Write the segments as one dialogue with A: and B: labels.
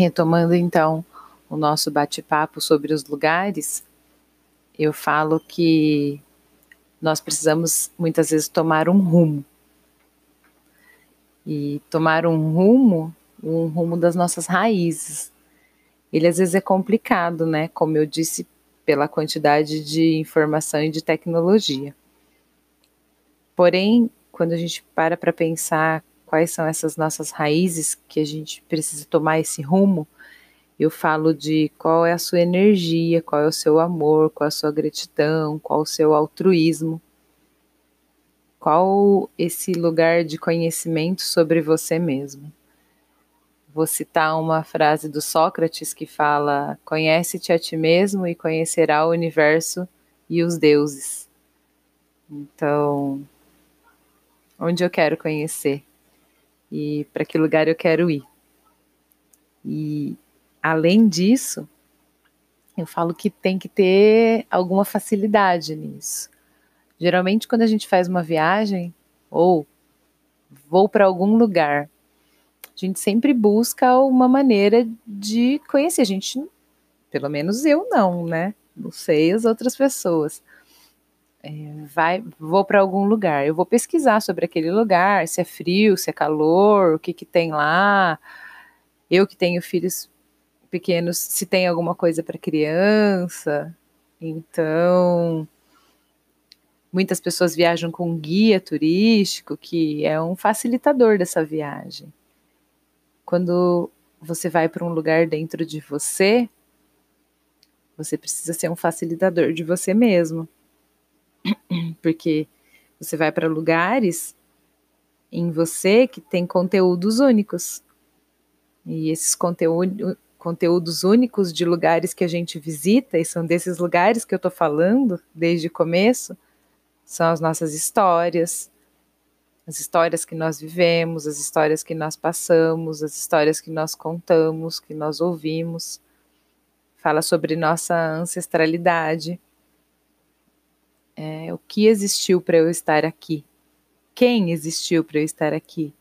A: Retomando então o nosso bate-papo sobre os lugares, eu falo que nós precisamos muitas vezes tomar um rumo. E tomar um rumo, um rumo das nossas raízes. Ele às vezes é complicado, né? Como eu disse, pela quantidade de informação e de tecnologia. Porém, quando a gente para para pensar quais são essas nossas raízes que a gente precisa tomar esse rumo, eu falo de qual é a sua energia, qual é o seu amor, qual é a sua gratidão, qual o seu altruísmo, qual esse lugar de conhecimento sobre você mesmo. Vou citar uma frase do Sócrates que fala: Conhece-te a ti mesmo e conhecerá o universo e os deuses. Então, onde eu quero conhecer? E para que lugar eu quero ir. E além disso, eu falo que tem que ter alguma facilidade nisso. Geralmente, quando a gente faz uma viagem ou vou para algum lugar, a gente sempre busca uma maneira de conhecer. A gente, pelo menos eu não, né? Não sei as outras pessoas é, vai, vou para algum lugar, eu vou pesquisar sobre aquele lugar, se é frio, se é calor, o que que tem lá. Eu que tenho filhos pequenos, se tem alguma coisa para criança. Então, muitas pessoas viajam com guia turístico, que é um facilitador dessa viagem. Quando você vai para um lugar dentro de você, você precisa ser um facilitador de você mesmo porque você vai para lugares em você que tem conteúdos únicos. E esses conteúdo, conteúdos únicos de lugares que a gente visita, e são desses lugares que eu estou falando desde o começo, são as nossas histórias, as histórias que nós vivemos, as histórias que nós passamos, as histórias que nós contamos, que nós ouvimos. Fala sobre nossa ancestralidade é, o que existiu para eu estar aqui? Quem existiu para eu estar aqui?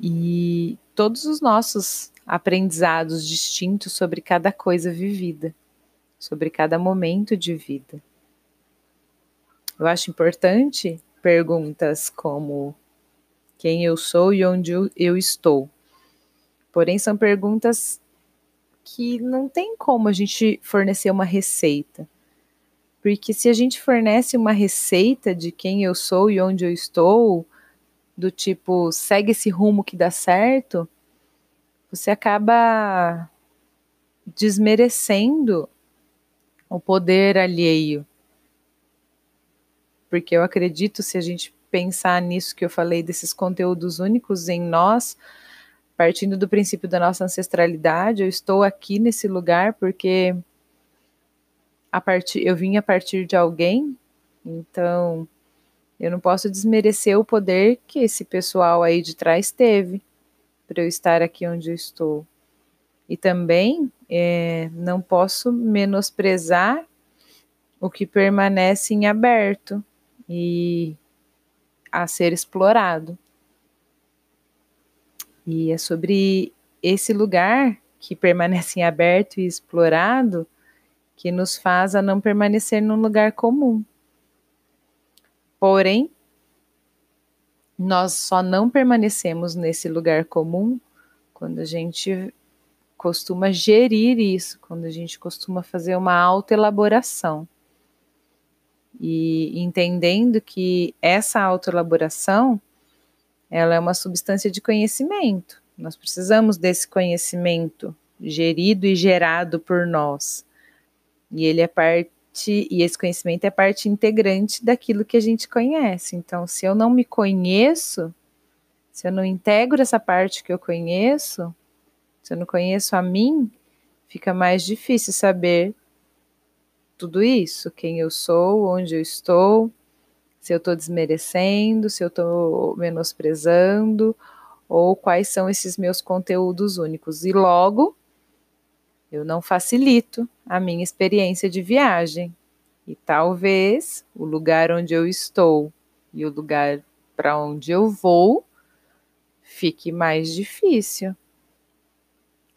A: E todos os nossos aprendizados distintos sobre cada coisa vivida, sobre cada momento de vida. Eu acho importante perguntas como quem eu sou e onde eu estou. Porém, são perguntas que não tem como a gente fornecer uma receita. Porque se a gente fornece uma receita de quem eu sou e onde eu estou, do tipo, segue esse rumo que dá certo, você acaba desmerecendo o poder alheio. Porque eu acredito, se a gente pensar nisso que eu falei, desses conteúdos únicos em nós, partindo do princípio da nossa ancestralidade, eu estou aqui nesse lugar porque a partir, eu vim a partir de alguém, então eu não posso desmerecer o poder que esse pessoal aí de trás teve para eu estar aqui onde eu estou. E também é, não posso menosprezar o que permanece em aberto e a ser explorado. E é sobre esse lugar que permanece em aberto e explorado que nos faz a não permanecer num lugar comum. Porém, nós só não permanecemos nesse lugar comum quando a gente costuma gerir isso, quando a gente costuma fazer uma autoelaboração. E entendendo que essa autoelaboração ela é uma substância de conhecimento. Nós precisamos desse conhecimento gerido e gerado por nós. E ele é parte, e esse conhecimento é parte integrante daquilo que a gente conhece. Então, se eu não me conheço, se eu não integro essa parte que eu conheço, se eu não conheço a mim, fica mais difícil saber tudo isso, quem eu sou, onde eu estou, se eu estou desmerecendo, se eu estou menosprezando, ou quais são esses meus conteúdos únicos. E logo, eu não facilito a minha experiência de viagem. E talvez o lugar onde eu estou e o lugar para onde eu vou fique mais difícil.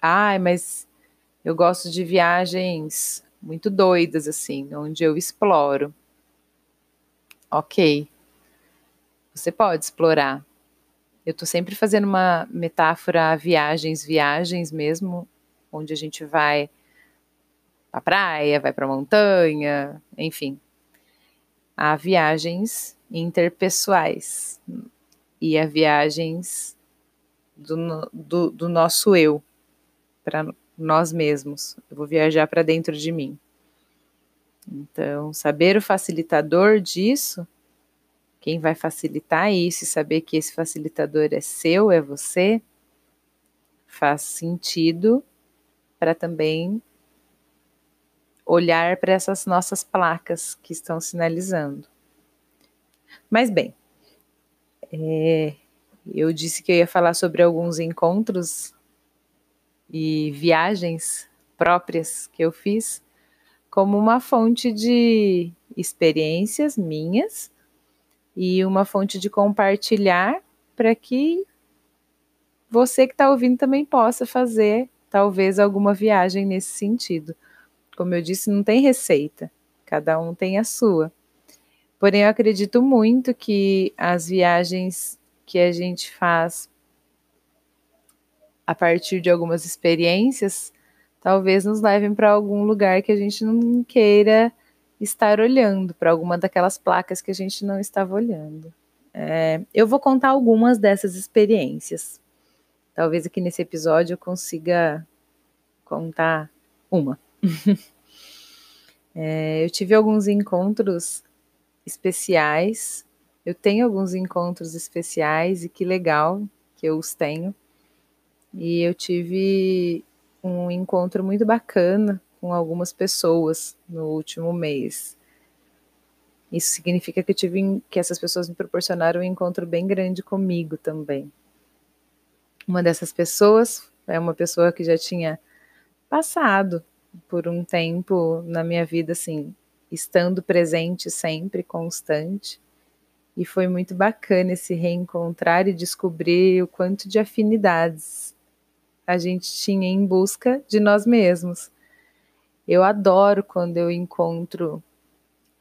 A: Ai, mas eu gosto de viagens muito doidas, assim, onde eu exploro. Ok. Você pode explorar. Eu estou sempre fazendo uma metáfora a viagens, viagens mesmo, onde a gente vai para praia, vai para montanha, enfim. Há viagens interpessoais e há viagens do, do, do nosso eu para nós mesmos. Eu vou viajar para dentro de mim. Então, saber o facilitador disso, quem vai facilitar isso e saber que esse facilitador é seu, é você, faz sentido para também olhar para essas nossas placas que estão sinalizando. Mas bem, é, eu disse que eu ia falar sobre alguns encontros e viagens próprias que eu fiz como uma fonte de experiências minhas e uma fonte de compartilhar para que você que está ouvindo também possa fazer talvez alguma viagem nesse sentido. Como eu disse, não tem receita, cada um tem a sua. Porém, eu acredito muito que as viagens que a gente faz a partir de algumas experiências talvez nos levem para algum lugar que a gente não queira estar olhando, para alguma daquelas placas que a gente não estava olhando. É, eu vou contar algumas dessas experiências. Talvez aqui nesse episódio eu consiga contar uma. é, eu tive alguns encontros especiais. Eu tenho alguns encontros especiais e que legal que eu os tenho. E eu tive um encontro muito bacana com algumas pessoas no último mês. Isso significa que eu tive que essas pessoas me proporcionaram um encontro bem grande comigo também. Uma dessas pessoas é uma pessoa que já tinha passado por um tempo na minha vida assim, estando presente sempre, constante. E foi muito bacana esse reencontrar e descobrir o quanto de afinidades a gente tinha em busca de nós mesmos. Eu adoro quando eu encontro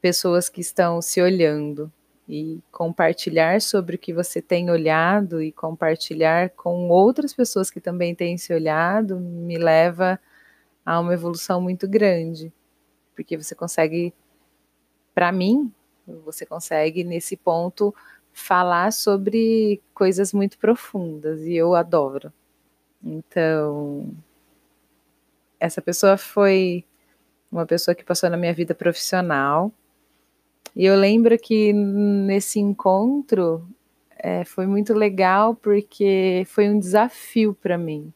A: pessoas que estão se olhando e compartilhar sobre o que você tem olhado e compartilhar com outras pessoas que também têm se olhado me leva a uma evolução muito grande, porque você consegue para mim, você consegue nesse ponto falar sobre coisas muito profundas e eu adoro. Então, essa pessoa foi uma pessoa que passou na minha vida profissional. E eu lembro que nesse encontro é, foi muito legal porque foi um desafio para mim.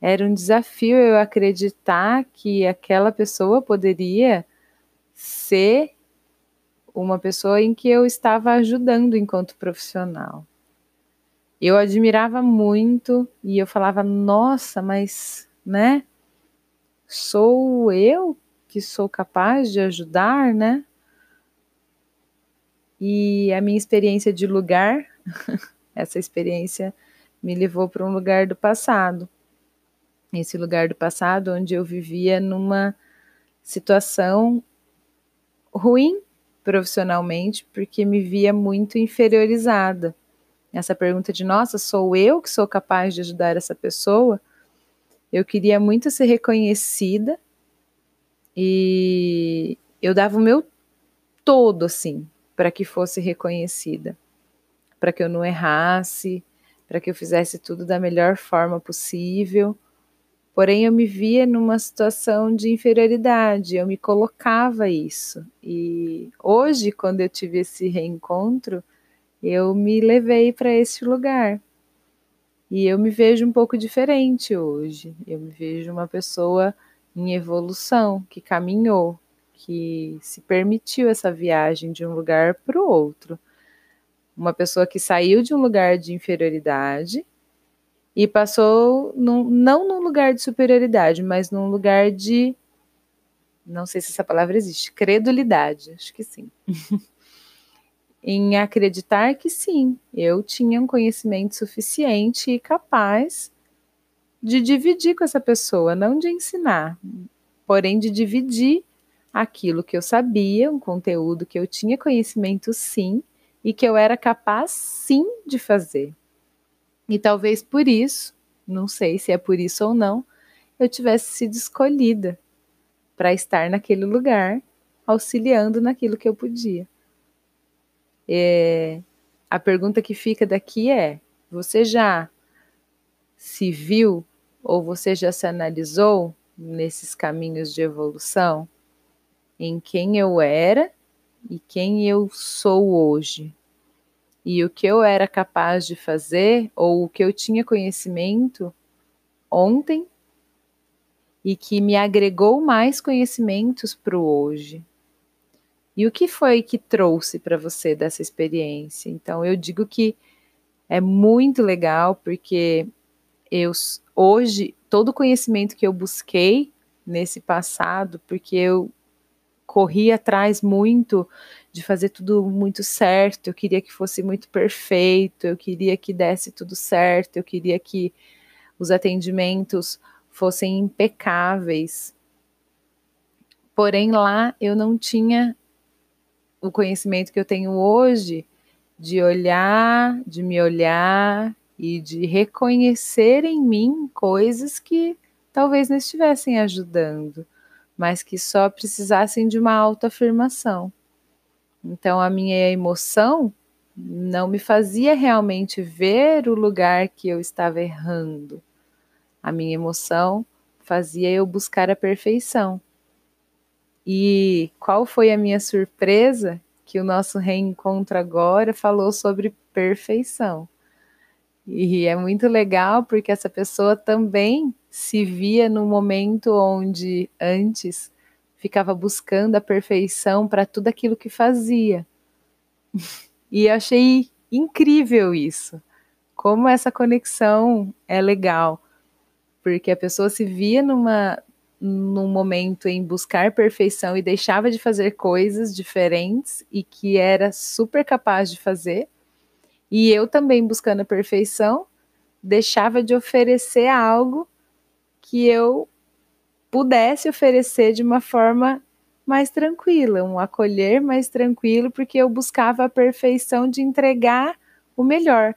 A: Era um desafio eu acreditar que aquela pessoa poderia ser uma pessoa em que eu estava ajudando enquanto profissional. Eu admirava muito e eu falava, nossa, mas, né? Sou eu que sou capaz de ajudar, né? E a minha experiência de lugar, essa experiência me levou para um lugar do passado. Esse lugar do passado onde eu vivia numa situação ruim profissionalmente, porque me via muito inferiorizada. Essa pergunta de, nossa, sou eu que sou capaz de ajudar essa pessoa? Eu queria muito ser reconhecida e eu dava o meu todo, assim, para que fosse reconhecida, para que eu não errasse, para que eu fizesse tudo da melhor forma possível. Porém, eu me via numa situação de inferioridade, eu me colocava isso. E hoje, quando eu tive esse reencontro, eu me levei para esse lugar. E eu me vejo um pouco diferente hoje. Eu me vejo uma pessoa em evolução, que caminhou, que se permitiu essa viagem de um lugar para o outro. Uma pessoa que saiu de um lugar de inferioridade e passou num, não num lugar de superioridade, mas num lugar de não sei se essa palavra existe, credulidade, acho que sim. em acreditar que sim, eu tinha um conhecimento suficiente e capaz de dividir com essa pessoa, não de ensinar, porém de dividir aquilo que eu sabia, um conteúdo que eu tinha conhecimento sim e que eu era capaz sim de fazer. E talvez por isso, não sei se é por isso ou não, eu tivesse sido escolhida para estar naquele lugar, auxiliando naquilo que eu podia. É, a pergunta que fica daqui é: você já se viu ou você já se analisou nesses caminhos de evolução em quem eu era e quem eu sou hoje? E o que eu era capaz de fazer ou o que eu tinha conhecimento ontem e que me agregou mais conhecimentos para o hoje. E o que foi que trouxe para você dessa experiência? Então, eu digo que é muito legal porque eu hoje todo o conhecimento que eu busquei nesse passado, porque eu corri atrás muito de fazer tudo muito certo, eu queria que fosse muito perfeito, eu queria que desse tudo certo, eu queria que os atendimentos fossem impecáveis. Porém, lá eu não tinha o conhecimento que eu tenho hoje de olhar, de me olhar e de reconhecer em mim coisas que talvez não estivessem ajudando, mas que só precisassem de uma autoafirmação. Então, a minha emoção não me fazia realmente ver o lugar que eu estava errando. A minha emoção fazia eu buscar a perfeição. E qual foi a minha surpresa? Que o nosso reencontro agora falou sobre perfeição. E é muito legal porque essa pessoa também se via no momento onde antes ficava buscando a perfeição para tudo aquilo que fazia. E eu achei incrível isso. Como essa conexão é legal porque a pessoa se via numa num momento em buscar perfeição e deixava de fazer coisas diferentes e que era super capaz de fazer. E eu também buscando a perfeição, deixava de oferecer algo que eu pudesse oferecer de uma forma mais tranquila, um acolher mais tranquilo, porque eu buscava a perfeição de entregar o melhor.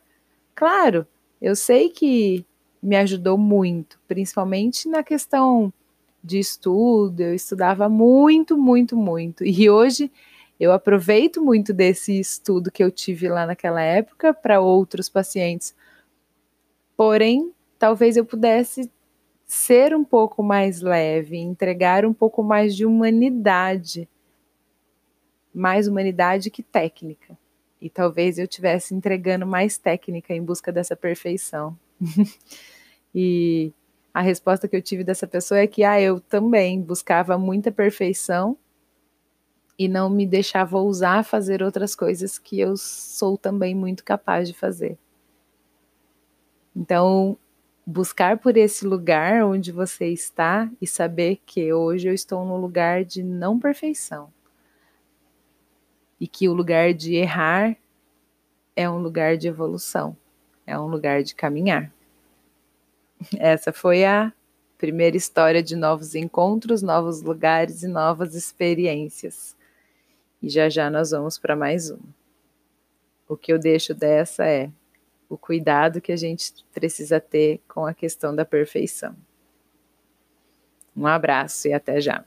A: Claro, eu sei que me ajudou muito, principalmente na questão de estudo. Eu estudava muito, muito, muito. E hoje eu aproveito muito desse estudo que eu tive lá naquela época para outros pacientes. Porém, talvez eu pudesse ser um pouco mais leve, entregar um pouco mais de humanidade, mais humanidade que técnica. E talvez eu estivesse entregando mais técnica em busca dessa perfeição. e a resposta que eu tive dessa pessoa é que ah, eu também buscava muita perfeição e não me deixava ousar fazer outras coisas que eu sou também muito capaz de fazer. Então, buscar por esse lugar onde você está e saber que hoje eu estou no lugar de não perfeição. E que o lugar de errar é um lugar de evolução, é um lugar de caminhar. Essa foi a primeira história de novos encontros, novos lugares e novas experiências. E já já nós vamos para mais uma. O que eu deixo dessa é o cuidado que a gente precisa ter com a questão da perfeição. Um abraço e até já.